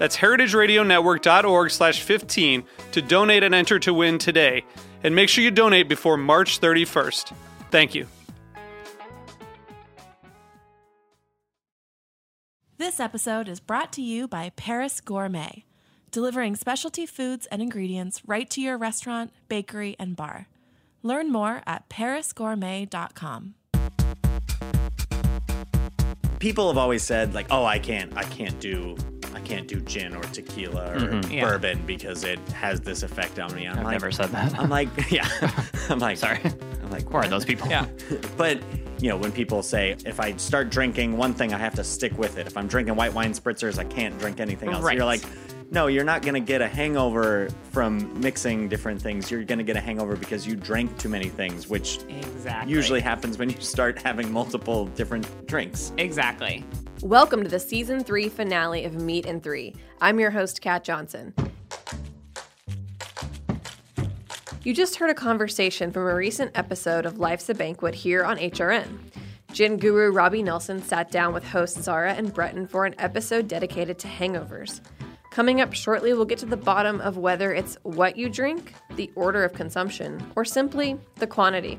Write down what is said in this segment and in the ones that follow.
That's heritageradionetwork.org slash 15 to donate and enter to win today. And make sure you donate before March 31st. Thank you. This episode is brought to you by Paris Gourmet, delivering specialty foods and ingredients right to your restaurant, bakery, and bar. Learn more at parisgourmet.com. People have always said like, "Oh, I can't, I can't do, I can't do gin or tequila or mm-hmm. Yeah. bourbon because it has this effect on me." I'm I've like, never said that. I'm like, yeah, I'm like, Sorry. I'm like, Who are those people? Yeah. But you know, when people say if I start drinking one thing, I have to stick with it. If I'm drinking white wine spritzers, I can't drink anything else. Right. You're like, no, you're not gonna get a hangover from mixing different things. You're gonna get a hangover because you drank too many things, which Exactly. usually happens when you start having multiple different drinks. Exactly. Welcome to the season three finale of Meat and Three. I'm your host, Kat Johnson. You just heard a conversation from a recent episode of Life's a Banquet here on HRN. Gin guru Robbie Nelson sat down with hosts Zara and Breton for an episode dedicated to hangovers. Coming up shortly, we'll get to the bottom of whether it's what you drink, the order of consumption, or simply the quantity.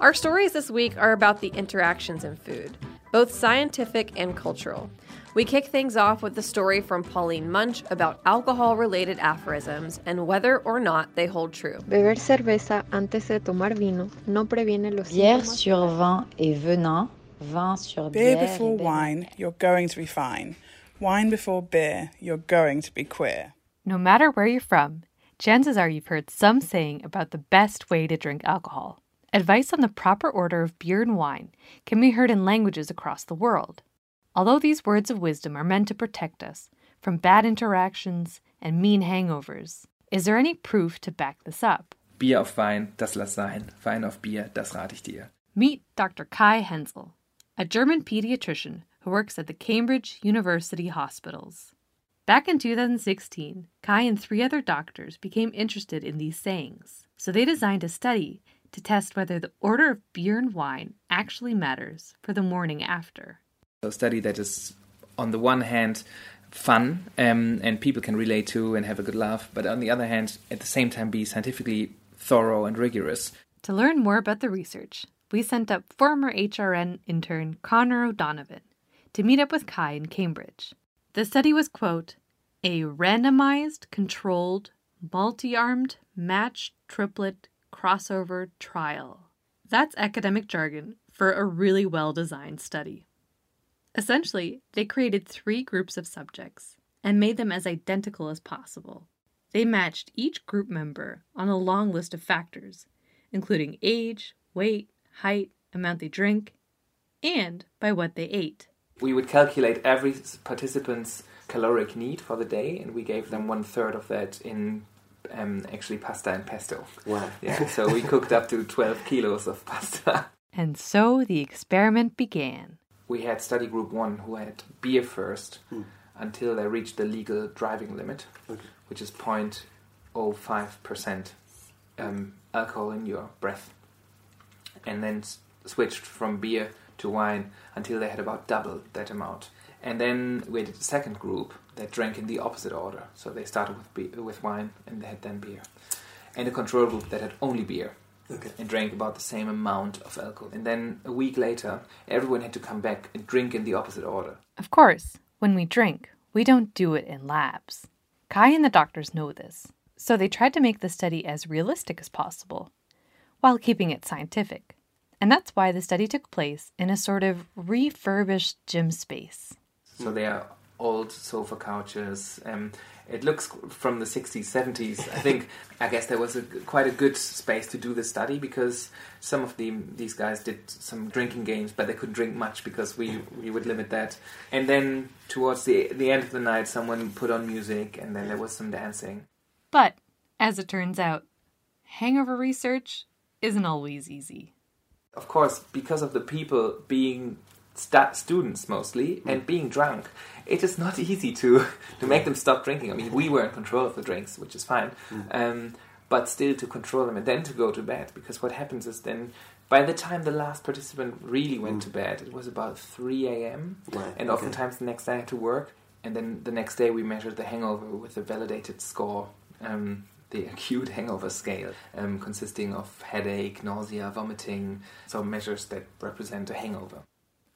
Our stories this week are about the interactions in food, both scientific and cultural. We kick things off with the story from Pauline Munch about alcohol related aphorisms and whether or not they hold true. Beber cerveza antes de tomar vino no previene los Bière sur vin et venin, vin sur Beer bière. before et venin. wine, you're going to be fine. Wine before beer, you're going to be queer. No matter where you're from, chances are you've heard some saying about the best way to drink alcohol. Advice on the proper order of beer and wine can be heard in languages across the world. Although these words of wisdom are meant to protect us from bad interactions and mean hangovers, is there any proof to back this up? Bier auf Wein, das lass sein. Wein auf Bier, das rate ich dir. Meet Dr. Kai Hensel, a German pediatrician who works at the Cambridge University Hospitals. Back in 2016, Kai and three other doctors became interested in these sayings, so they designed a study to test whether the order of beer and wine actually matters for the morning after. A study that is, on the one hand, fun um, and people can relate to and have a good laugh, but on the other hand, at the same time, be scientifically thorough and rigorous. To learn more about the research, we sent up former HRN intern Connor O'Donovan to meet up with Kai in Cambridge. The study was, quote, a randomized, controlled, multi armed, matched triplet crossover trial. That's academic jargon for a really well designed study. Essentially, they created three groups of subjects and made them as identical as possible. They matched each group member on a long list of factors, including age, weight, height, amount they drink, and by what they ate. We would calculate every participant's caloric need for the day, and we gave them one third of that in um, actually pasta and pesto. Wow. Yeah, so we cooked up to 12 kilos of pasta. And so the experiment began. We had study group one who had beer first until they reached the legal driving limit, which is 0.05% um, alcohol in your breath, and then s- switched from beer to wine until they had about double that amount. And then we had a second group that drank in the opposite order. So they started with be- with wine and they had then beer, and a control group that had only beer and drank about the same amount of alcohol. And then a week later, everyone had to come back and drink in the opposite order. Of course, when we drink, we don't do it in labs. Kai and the doctors know this, so they tried to make the study as realistic as possible. while keeping it scientific. And that's why the study took place in a sort of refurbished gym space. So they are old sofa couches. Um, it looks from the 60s, 70s. I think, I guess there was a, quite a good space to do the study because some of the, these guys did some drinking games, but they couldn't drink much because we, we would limit that. And then towards the, the end of the night, someone put on music and then there was some dancing. But, as it turns out, hangover research isn't always easy. Of course, because of the people being st- students mostly and being drunk, it is not easy to to make them stop drinking. I mean, we were in control of the drinks, which is fine, um, but still to control them and then to go to bed. Because what happens is then. By the time the last participant really went to bed, it was about 3 a.m. Right, And okay. oftentimes the next day I had to work. And then the next day we measured the hangover with a validated score, um, the acute hangover scale, um, consisting of headache, nausea, vomiting, so measures that represent a hangover.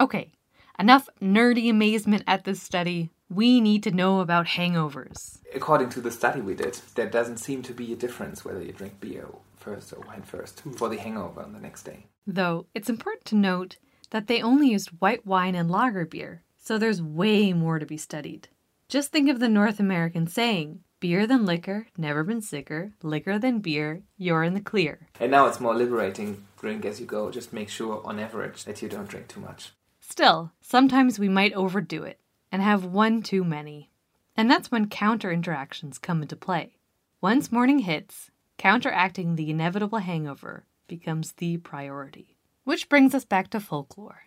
Okay, enough nerdy amazement at this study. We need to know about hangovers. According to the study we did, there doesn't seem to be a difference whether you drink beer first or wine first for the hangover on the next day. Though it's important to note that they only used white wine and lager beer, so there's way more to be studied. Just think of the North American saying beer than liquor, never been sicker, liquor than beer, you're in the clear. And now it's more liberating. Drink as you go. Just make sure, on average, that you don't drink too much. Still, sometimes we might overdo it and have one too many. And that's when counter interactions come into play. Once morning hits, counteracting the inevitable hangover becomes the priority. Which brings us back to folklore.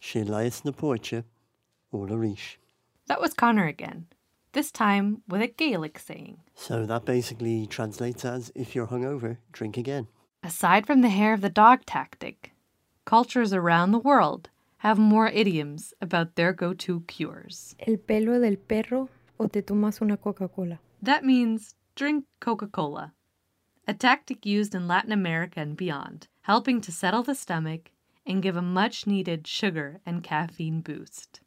She lies na porche, all a reach. That was Connor again, this time with a Gaelic saying. So that basically translates as if you're hungover, drink again. Aside from the hair of the dog tactic, cultures around the world have more idioms about their go to cures. El pelo del perro o te tomas una Coca-Cola. That means drink Coca Cola, a tactic used in Latin America and beyond, helping to settle the stomach and give a much needed sugar and caffeine boost.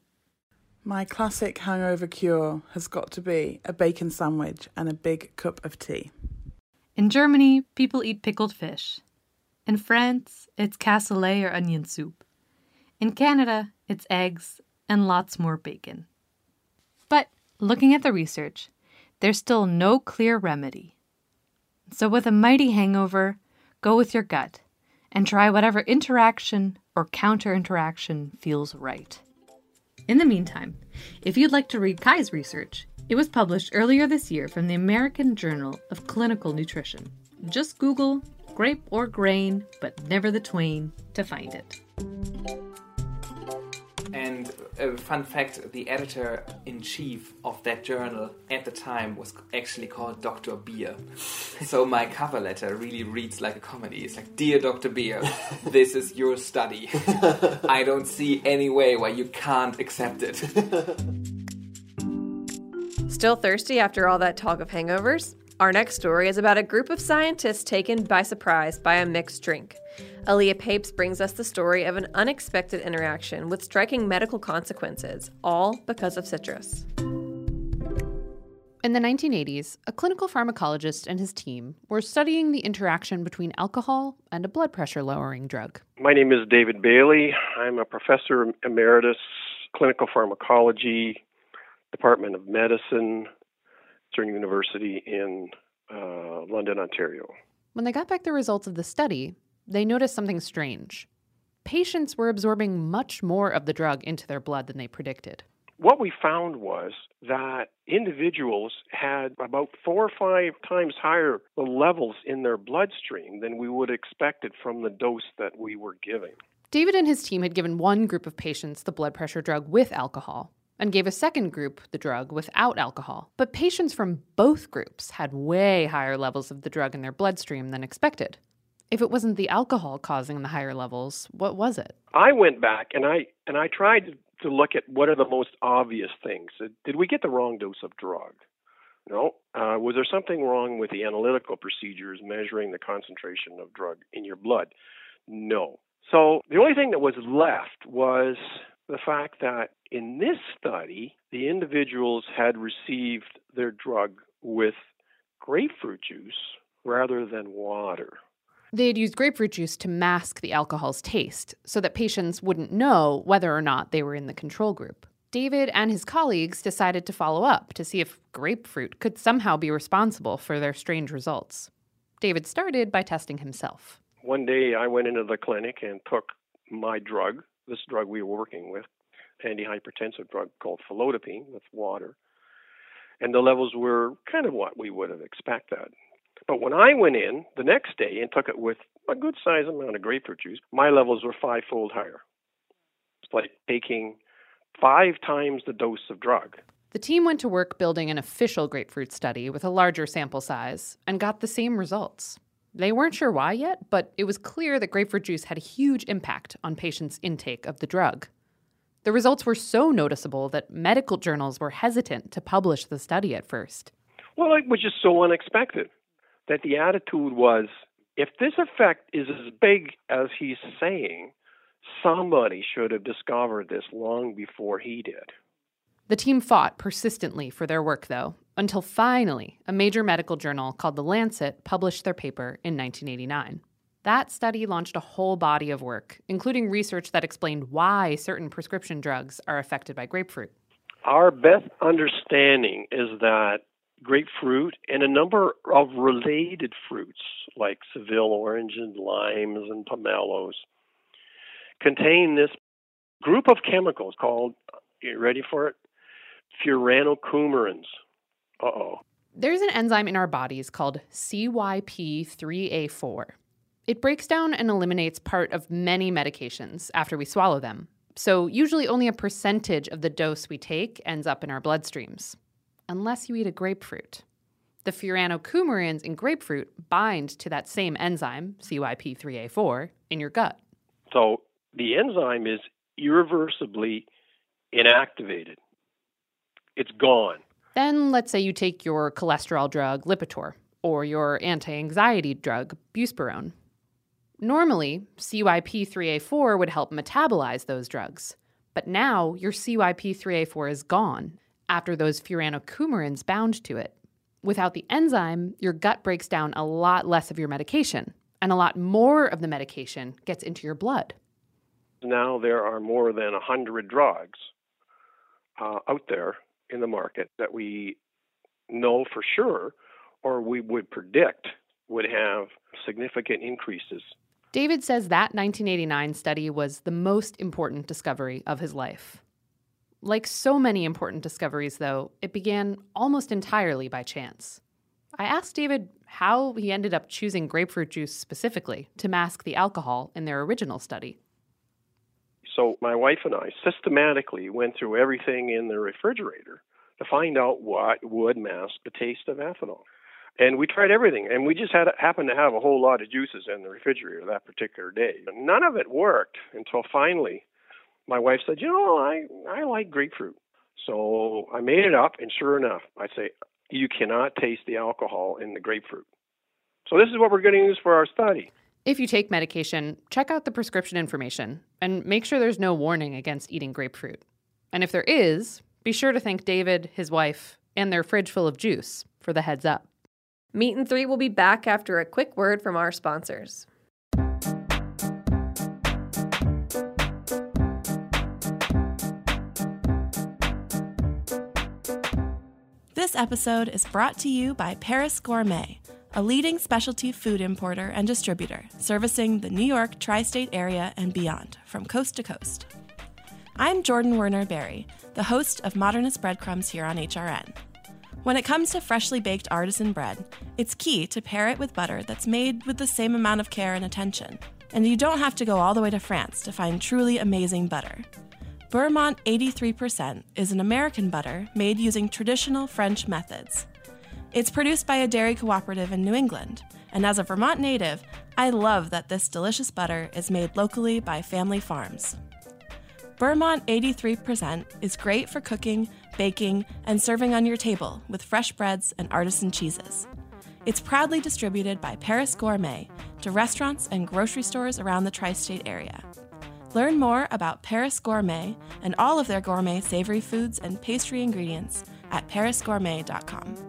My classic hangover cure has got to be a bacon sandwich and a big cup of tea. In Germany, people eat pickled fish. In France, it's cassoulet or onion soup. In Canada, it's eggs and lots more bacon. But looking at the research, there's still no clear remedy. So, with a mighty hangover, go with your gut and try whatever interaction or counter interaction feels right. In the meantime, if you'd like to read Kai's research, it was published earlier this year from the American Journal of Clinical Nutrition. Just Google grape or grain, but never the twain, to find it. And a fun fact the editor in chief of that journal at the time was actually called Dr. Beer. So my cover letter really reads like a comedy. It's like, Dear Dr. Beer, this is your study. I don't see any way why you can't accept it. Still thirsty after all that talk of hangovers? Our next story is about a group of scientists taken by surprise by a mixed drink. Aaliyah Papes brings us the story of an unexpected interaction with striking medical consequences, all because of citrus. In the 1980s, a clinical pharmacologist and his team were studying the interaction between alcohol and a blood pressure lowering drug. My name is David Bailey. I'm a professor emeritus, clinical pharmacology, Department of Medicine, Western University in uh, London, Ontario. When they got back the results of the study, they noticed something strange. Patients were absorbing much more of the drug into their blood than they predicted. What we found was that individuals had about four or five times higher levels in their bloodstream than we would expect expected from the dose that we were giving. David and his team had given one group of patients the blood pressure drug with alcohol and gave a second group the drug without alcohol. But patients from both groups had way higher levels of the drug in their bloodstream than expected. If it wasn't the alcohol causing the higher levels, what was it? I went back and I and I tried to look at what are the most obvious things. Did we get the wrong dose of drug? No. Uh, was there something wrong with the analytical procedures measuring the concentration of drug in your blood? No. So the only thing that was left was the fact that in this study, the individuals had received their drug with grapefruit juice rather than water. They had used grapefruit juice to mask the alcohol's taste so that patients wouldn't know whether or not they were in the control group. David and his colleagues decided to follow up to see if grapefruit could somehow be responsible for their strange results. David started by testing himself. One day I went into the clinic and took my drug, this drug we were working with, antihypertensive drug called felodipine with water. And the levels were kind of what we would have expected. But when I went in the next day and took it with a good size amount of grapefruit juice, my levels were fivefold higher. It's like taking five times the dose of drug. The team went to work building an official grapefruit study with a larger sample size and got the same results. They weren't sure why yet, but it was clear that grapefruit juice had a huge impact on patients' intake of the drug. The results were so noticeable that medical journals were hesitant to publish the study at first. Well, it was just so unexpected that the attitude was if this effect is as big as he's saying, somebody should have discovered this long before he did. The team fought persistently for their work, though, until finally a major medical journal called The Lancet published their paper in 1989. That study launched a whole body of work, including research that explained why certain prescription drugs are affected by grapefruit. Our best understanding is that grapefruit and a number of related fruits like Seville orange and limes and pomelos contain this group of chemicals called, you ready for it? Furanocoumarins. Uh oh. There's an enzyme in our bodies called CYP3A4. It breaks down and eliminates part of many medications after we swallow them. So, usually only a percentage of the dose we take ends up in our bloodstreams, unless you eat a grapefruit. The furanocoumarins in grapefruit bind to that same enzyme, CYP3A4, in your gut. So, the enzyme is irreversibly inactivated. It's gone. Then let's say you take your cholesterol drug Lipitor or your anti-anxiety drug Buspirone. Normally, CYP3A4 would help metabolize those drugs. But now your CYP3A4 is gone after those furanocoumarins bound to it. Without the enzyme, your gut breaks down a lot less of your medication, and a lot more of the medication gets into your blood. Now there are more than 100 drugs uh, out there in the market that we know for sure or we would predict would have significant increases. David says that 1989 study was the most important discovery of his life. Like so many important discoveries, though, it began almost entirely by chance. I asked David how he ended up choosing grapefruit juice specifically to mask the alcohol in their original study. So my wife and I systematically went through everything in the refrigerator to find out what would mask the taste of ethanol. And we tried everything, and we just had happened to have a whole lot of juices in the refrigerator that particular day. None of it worked until finally my wife said, "You know, I I like grapefruit." So I made it up, and sure enough, I say, "You cannot taste the alcohol in the grapefruit." So this is what we're going to use for our study. If you take medication, check out the prescription information and make sure there's no warning against eating grapefruit. And if there is, be sure to thank David, his wife, and their fridge full of juice for the heads up. Meat and Three will be back after a quick word from our sponsors. This episode is brought to you by Paris Gourmet, a leading specialty food importer and distributor servicing the New York tri state area and beyond from coast to coast. I'm Jordan Werner Berry, the host of Modernist Breadcrumbs here on HRN. When it comes to freshly baked artisan bread, it's key to pair it with butter that's made with the same amount of care and attention. And you don't have to go all the way to France to find truly amazing butter. Beurremont 83% is an American butter made using traditional French methods. It's produced by a dairy cooperative in New England, and as a Vermont native, I love that this delicious butter is made locally by family farms. Beurremont 83% is great for cooking, baking, and serving on your table with fresh breads and artisan cheeses. It's proudly distributed by Paris Gourmet to restaurants and grocery stores around the tri state area. Learn more about Paris Gourmet and all of their gourmet savory foods and pastry ingredients at parisgourmet.com.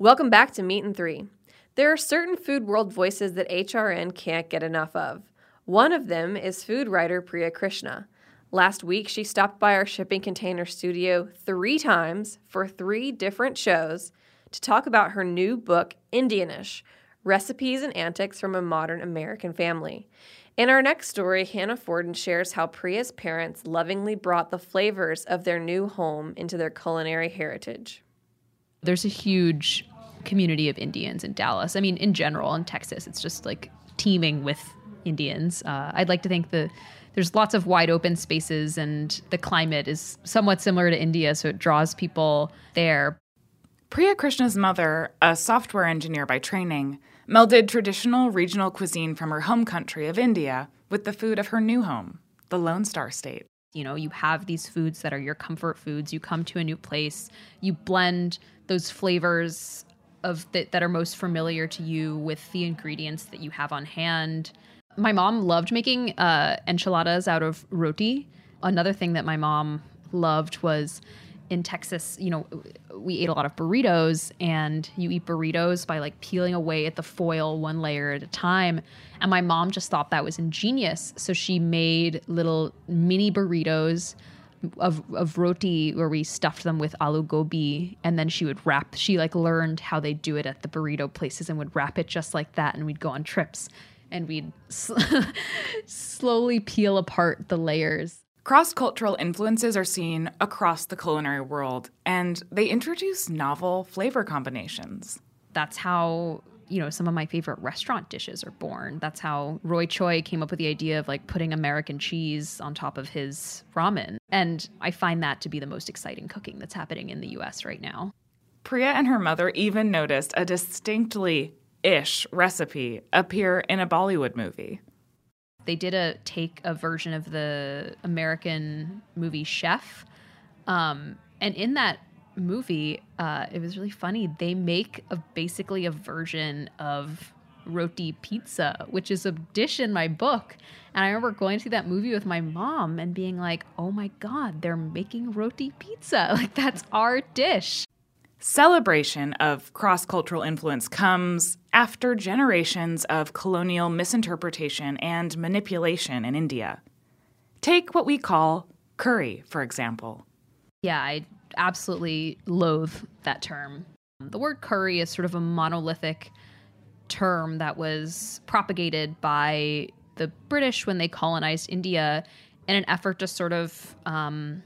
Welcome back to Meat and Three. There are certain food world voices that HRN can't get enough of. One of them is food writer Priya Krishna. Last week, she stopped by our shipping container studio three times for three different shows to talk about her new book, Indianish Recipes and Antics from a Modern American Family. In our next story, Hannah Forden shares how Priya's parents lovingly brought the flavors of their new home into their culinary heritage. There's a huge community of Indians in Dallas. I mean, in general, in Texas, it's just like teeming with Indians. Uh, I'd like to think the there's lots of wide open spaces, and the climate is somewhat similar to India, so it draws people there. Priya Krishna's mother, a software engineer by training, melded traditional regional cuisine from her home country of India with the food of her new home, the Lone Star State. You know, you have these foods that are your comfort foods. You come to a new place, you blend those flavors of that that are most familiar to you with the ingredients that you have on hand. My mom loved making uh, enchiladas out of roti. Another thing that my mom loved was in Texas, you know, we ate a lot of burritos, and you eat burritos by like peeling away at the foil one layer at a time. And my mom just thought that was ingenious. So she made little mini burritos of, of roti where we stuffed them with aloo gobi and then she would wrap she like learned how they do it at the burrito places and would wrap it just like that and we'd go on trips and we'd slowly peel apart the layers Cross cultural influences are seen across the culinary world, and they introduce novel flavor combinations. That's how, you know, some of my favorite restaurant dishes are born. That's how Roy Choi came up with the idea of like putting American cheese on top of his ramen. And I find that to be the most exciting cooking that's happening in the US right now. Priya and her mother even noticed a distinctly ish recipe appear in a Bollywood movie. They did a take a version of the American movie Chef, um, and in that movie, uh, it was really funny. They make a, basically a version of roti pizza, which is a dish in my book. And I remember going to see that movie with my mom and being like, "Oh my god, they're making roti pizza! Like that's our dish." Celebration of cross cultural influence comes after generations of colonial misinterpretation and manipulation in India. Take what we call curry, for example. Yeah, I absolutely loathe that term. The word curry is sort of a monolithic term that was propagated by the British when they colonized India in an effort to sort of um,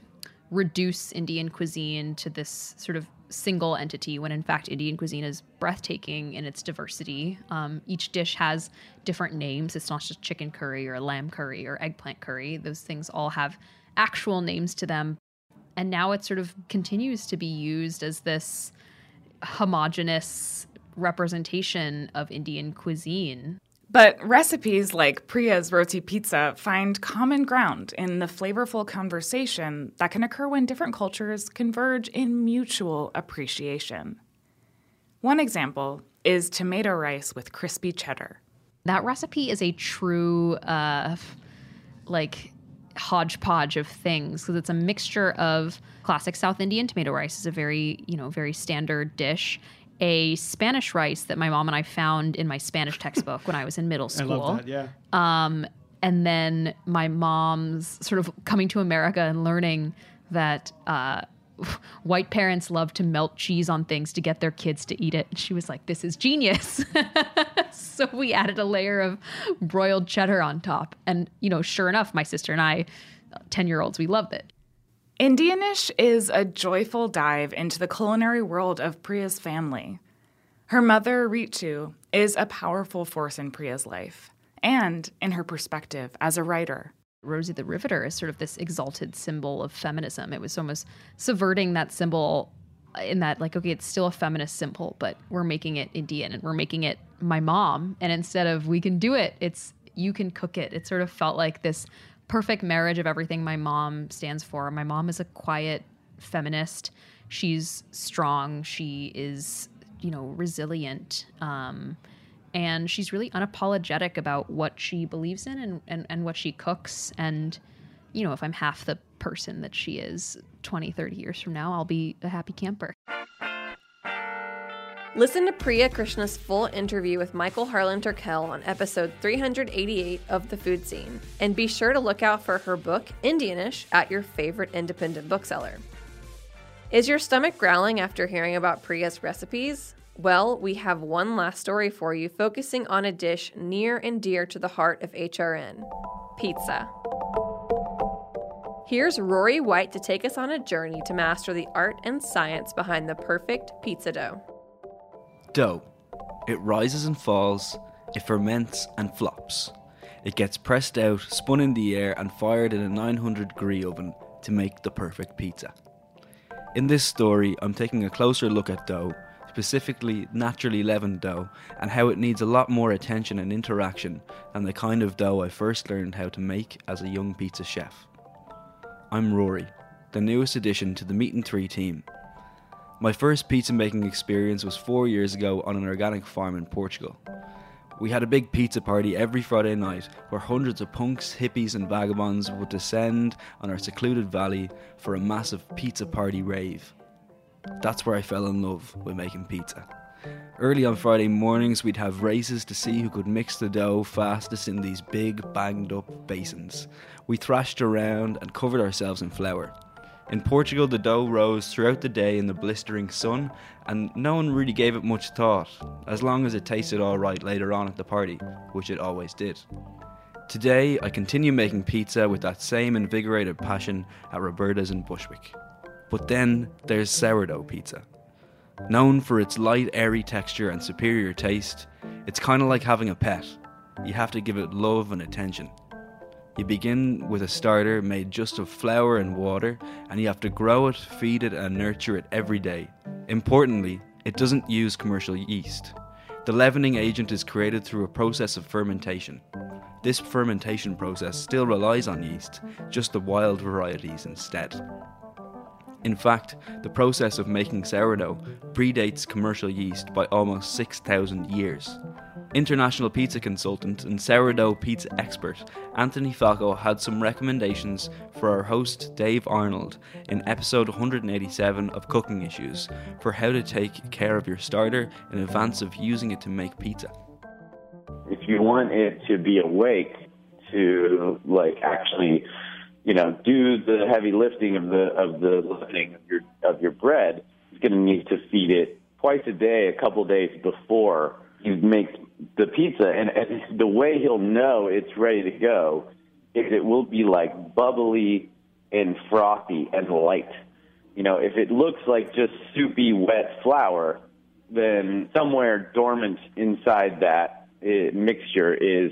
reduce Indian cuisine to this sort of single entity when in fact Indian cuisine is breathtaking in its diversity. Um, each dish has different names. It's not just chicken curry or lamb curry or eggplant curry. Those things all have actual names to them. And now it sort of continues to be used as this homogenous representation of Indian cuisine. But recipes like Priya's roti pizza find common ground in the flavorful conversation that can occur when different cultures converge in mutual appreciation. One example is tomato rice with crispy cheddar. That recipe is a true, uh, like, hodgepodge of things because it's a mixture of classic South Indian tomato rice is a very, you know, very standard dish a Spanish rice that my mom and I found in my Spanish textbook when I was in middle school. I love that, yeah. Um, and then my mom's sort of coming to America and learning that uh, white parents love to melt cheese on things to get their kids to eat it. She was like, "This is genius." so we added a layer of broiled cheddar on top, and you know, sure enough, my sister and I, uh, ten year olds, we loved it. Indianish is a joyful dive into the culinary world of Priya's family. Her mother, Ritu, is a powerful force in Priya's life and in her perspective as a writer. Rosie the Riveter is sort of this exalted symbol of feminism. It was almost subverting that symbol in that, like, okay, it's still a feminist symbol, but we're making it Indian and we're making it my mom. And instead of we can do it, it's you can cook it. It sort of felt like this perfect marriage of everything my mom stands for. My mom is a quiet feminist. She's strong. She is, you know, resilient. Um, and she's really unapologetic about what she believes in and, and, and what she cooks. And, you know, if I'm half the person that she is 20, 30 years from now, I'll be a happy camper. Listen to Priya Krishna's full interview with Michael Harlan Turkel on episode 388 of The Food Scene. And be sure to look out for her book, Indianish, at your favorite independent bookseller. Is your stomach growling after hearing about Priya's recipes? Well, we have one last story for you focusing on a dish near and dear to the heart of HRN pizza. Here's Rory White to take us on a journey to master the art and science behind the perfect pizza dough. Dough. It rises and falls, it ferments and flops. It gets pressed out, spun in the air, and fired in a 900 degree oven to make the perfect pizza. In this story, I'm taking a closer look at dough, specifically naturally leavened dough, and how it needs a lot more attention and interaction than the kind of dough I first learned how to make as a young pizza chef. I'm Rory, the newest addition to the Meat and Three team. My first pizza making experience was four years ago on an organic farm in Portugal. We had a big pizza party every Friday night where hundreds of punks, hippies, and vagabonds would descend on our secluded valley for a massive pizza party rave. That's where I fell in love with making pizza. Early on Friday mornings, we'd have races to see who could mix the dough fastest in these big, banged up basins. We thrashed around and covered ourselves in flour. In Portugal, the dough rose throughout the day in the blistering sun, and no one really gave it much thought, as long as it tasted alright later on at the party, which it always did. Today, I continue making pizza with that same invigorated passion at Roberta's in Bushwick. But then there's sourdough pizza. Known for its light, airy texture and superior taste, it's kind of like having a pet. You have to give it love and attention. You begin with a starter made just of flour and water, and you have to grow it, feed it, and nurture it every day. Importantly, it doesn't use commercial yeast. The leavening agent is created through a process of fermentation. This fermentation process still relies on yeast, just the wild varieties instead. In fact, the process of making sourdough predates commercial yeast by almost 6,000 years. International pizza consultant and sourdough pizza expert Anthony Falco had some recommendations for our host Dave Arnold in episode 187 of Cooking Issues for how to take care of your starter in advance of using it to make pizza. If you want it to be awake to like actually you know, do the heavy lifting of the of the leavening of your of your bread, he's going to need to feed it twice a day, a couple days before he makes the pizza. And, and the way he'll know it's ready to go is it will be like bubbly and frothy and light. You know, if it looks like just soupy, wet flour, then somewhere dormant inside that uh, mixture is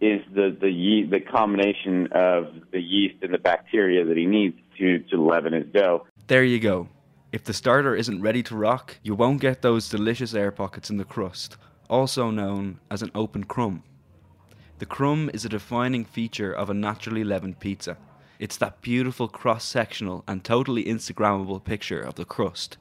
is the the ye- the combination of the yeast and the bacteria that he needs to to leaven his dough. There you go. If the starter isn't ready to rock, you won't get those delicious air pockets in the crust, also known as an open crumb. The crumb is a defining feature of a naturally leavened pizza. It's that beautiful cross sectional and totally Instagrammable picture of the crust.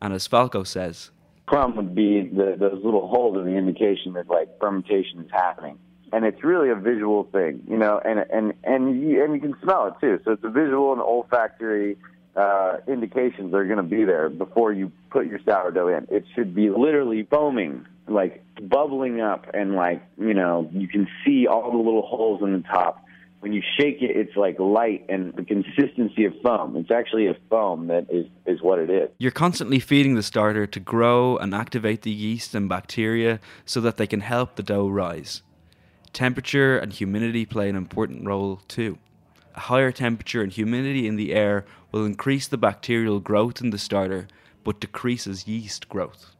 And as Falco says, crumb would be the, those little holes in the indication that like fermentation is happening and it's really a visual thing, you know, and and and you, and you can smell it too. So it's a visual and olfactory uh, indications are going to be there before you put your sourdough in. It should be literally foaming, like bubbling up, and like you know you can see all the little holes in the top. When you shake it, it's like light and the consistency of foam. It's actually a foam that is, is what it is. You're constantly feeding the starter to grow and activate the yeast and bacteria so that they can help the dough rise. Temperature and humidity play an important role too. A higher temperature and humidity in the air will increase the bacterial growth in the starter but decreases yeast growth.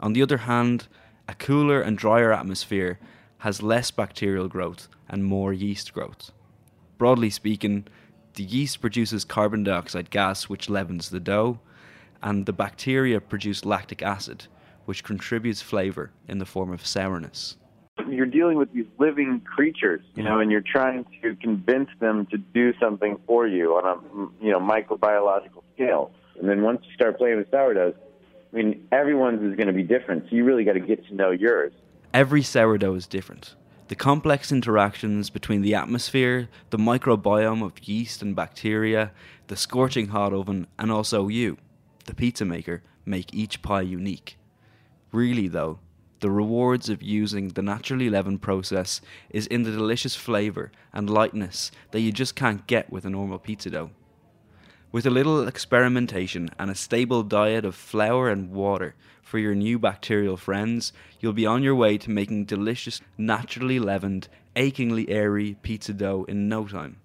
On the other hand, a cooler and drier atmosphere has less bacterial growth and more yeast growth. Broadly speaking, the yeast produces carbon dioxide gas, which leavens the dough, and the bacteria produce lactic acid, which contributes flavour in the form of sourness you're dealing with these living creatures, you know, and you're trying to convince them to do something for you on a you know microbiological scale. And then once you start playing with sourdoughs, I mean, everyone's is going to be different. So you really got to get to know yours. Every sourdough is different. The complex interactions between the atmosphere, the microbiome of yeast and bacteria, the scorching hot oven, and also you, the pizza maker, make each pie unique. Really, though, the rewards of using the naturally leavened process is in the delicious flavour and lightness that you just can't get with a normal pizza dough. With a little experimentation and a stable diet of flour and water for your new bacterial friends, you'll be on your way to making delicious, naturally leavened, achingly airy pizza dough in no time.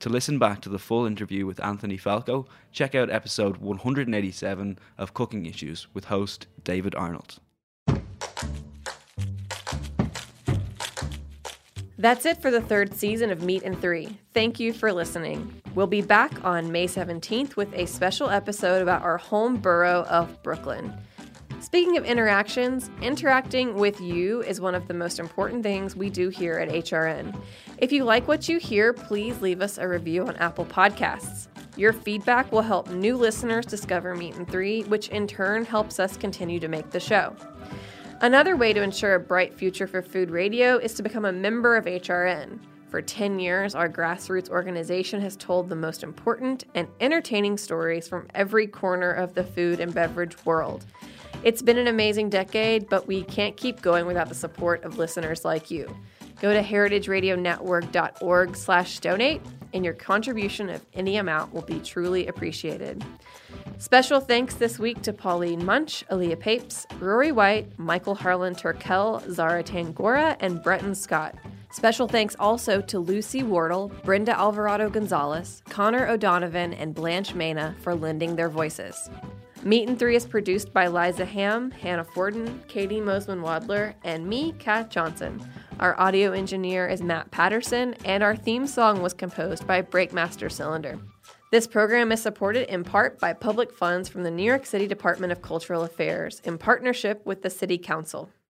To listen back to the full interview with Anthony Falco, check out episode 187 of Cooking Issues with host David Arnold. That's it for the third season of Meat and Three. Thank you for listening. We'll be back on May 17th with a special episode about our home borough of Brooklyn. Speaking of interactions, interacting with you is one of the most important things we do here at HRN. If you like what you hear, please leave us a review on Apple Podcasts. Your feedback will help new listeners discover Meat and Three, which in turn helps us continue to make the show. Another way to ensure a bright future for food radio is to become a member of HRN. For 10 years, our grassroots organization has told the most important and entertaining stories from every corner of the food and beverage world. It's been an amazing decade, but we can't keep going without the support of listeners like you. Go to heritageradionetwork.org slash donate, and your contribution of any amount will be truly appreciated. Special thanks this week to Pauline Munch, Aaliyah Papes, Rory White, Michael Harlan Turkel, Zara Tangora, and Breton Scott. Special thanks also to Lucy Wardle, Brenda Alvarado Gonzalez, Connor O'Donovan, and Blanche Mena for lending their voices. Meat and Three is produced by Liza Ham, Hannah Forden, Katie Mosman Wadler, and me, Kat Johnson. Our audio engineer is Matt Patterson, and our theme song was composed by Breakmaster Cylinder. This program is supported in part by public funds from the New York City Department of Cultural Affairs in partnership with the City Council.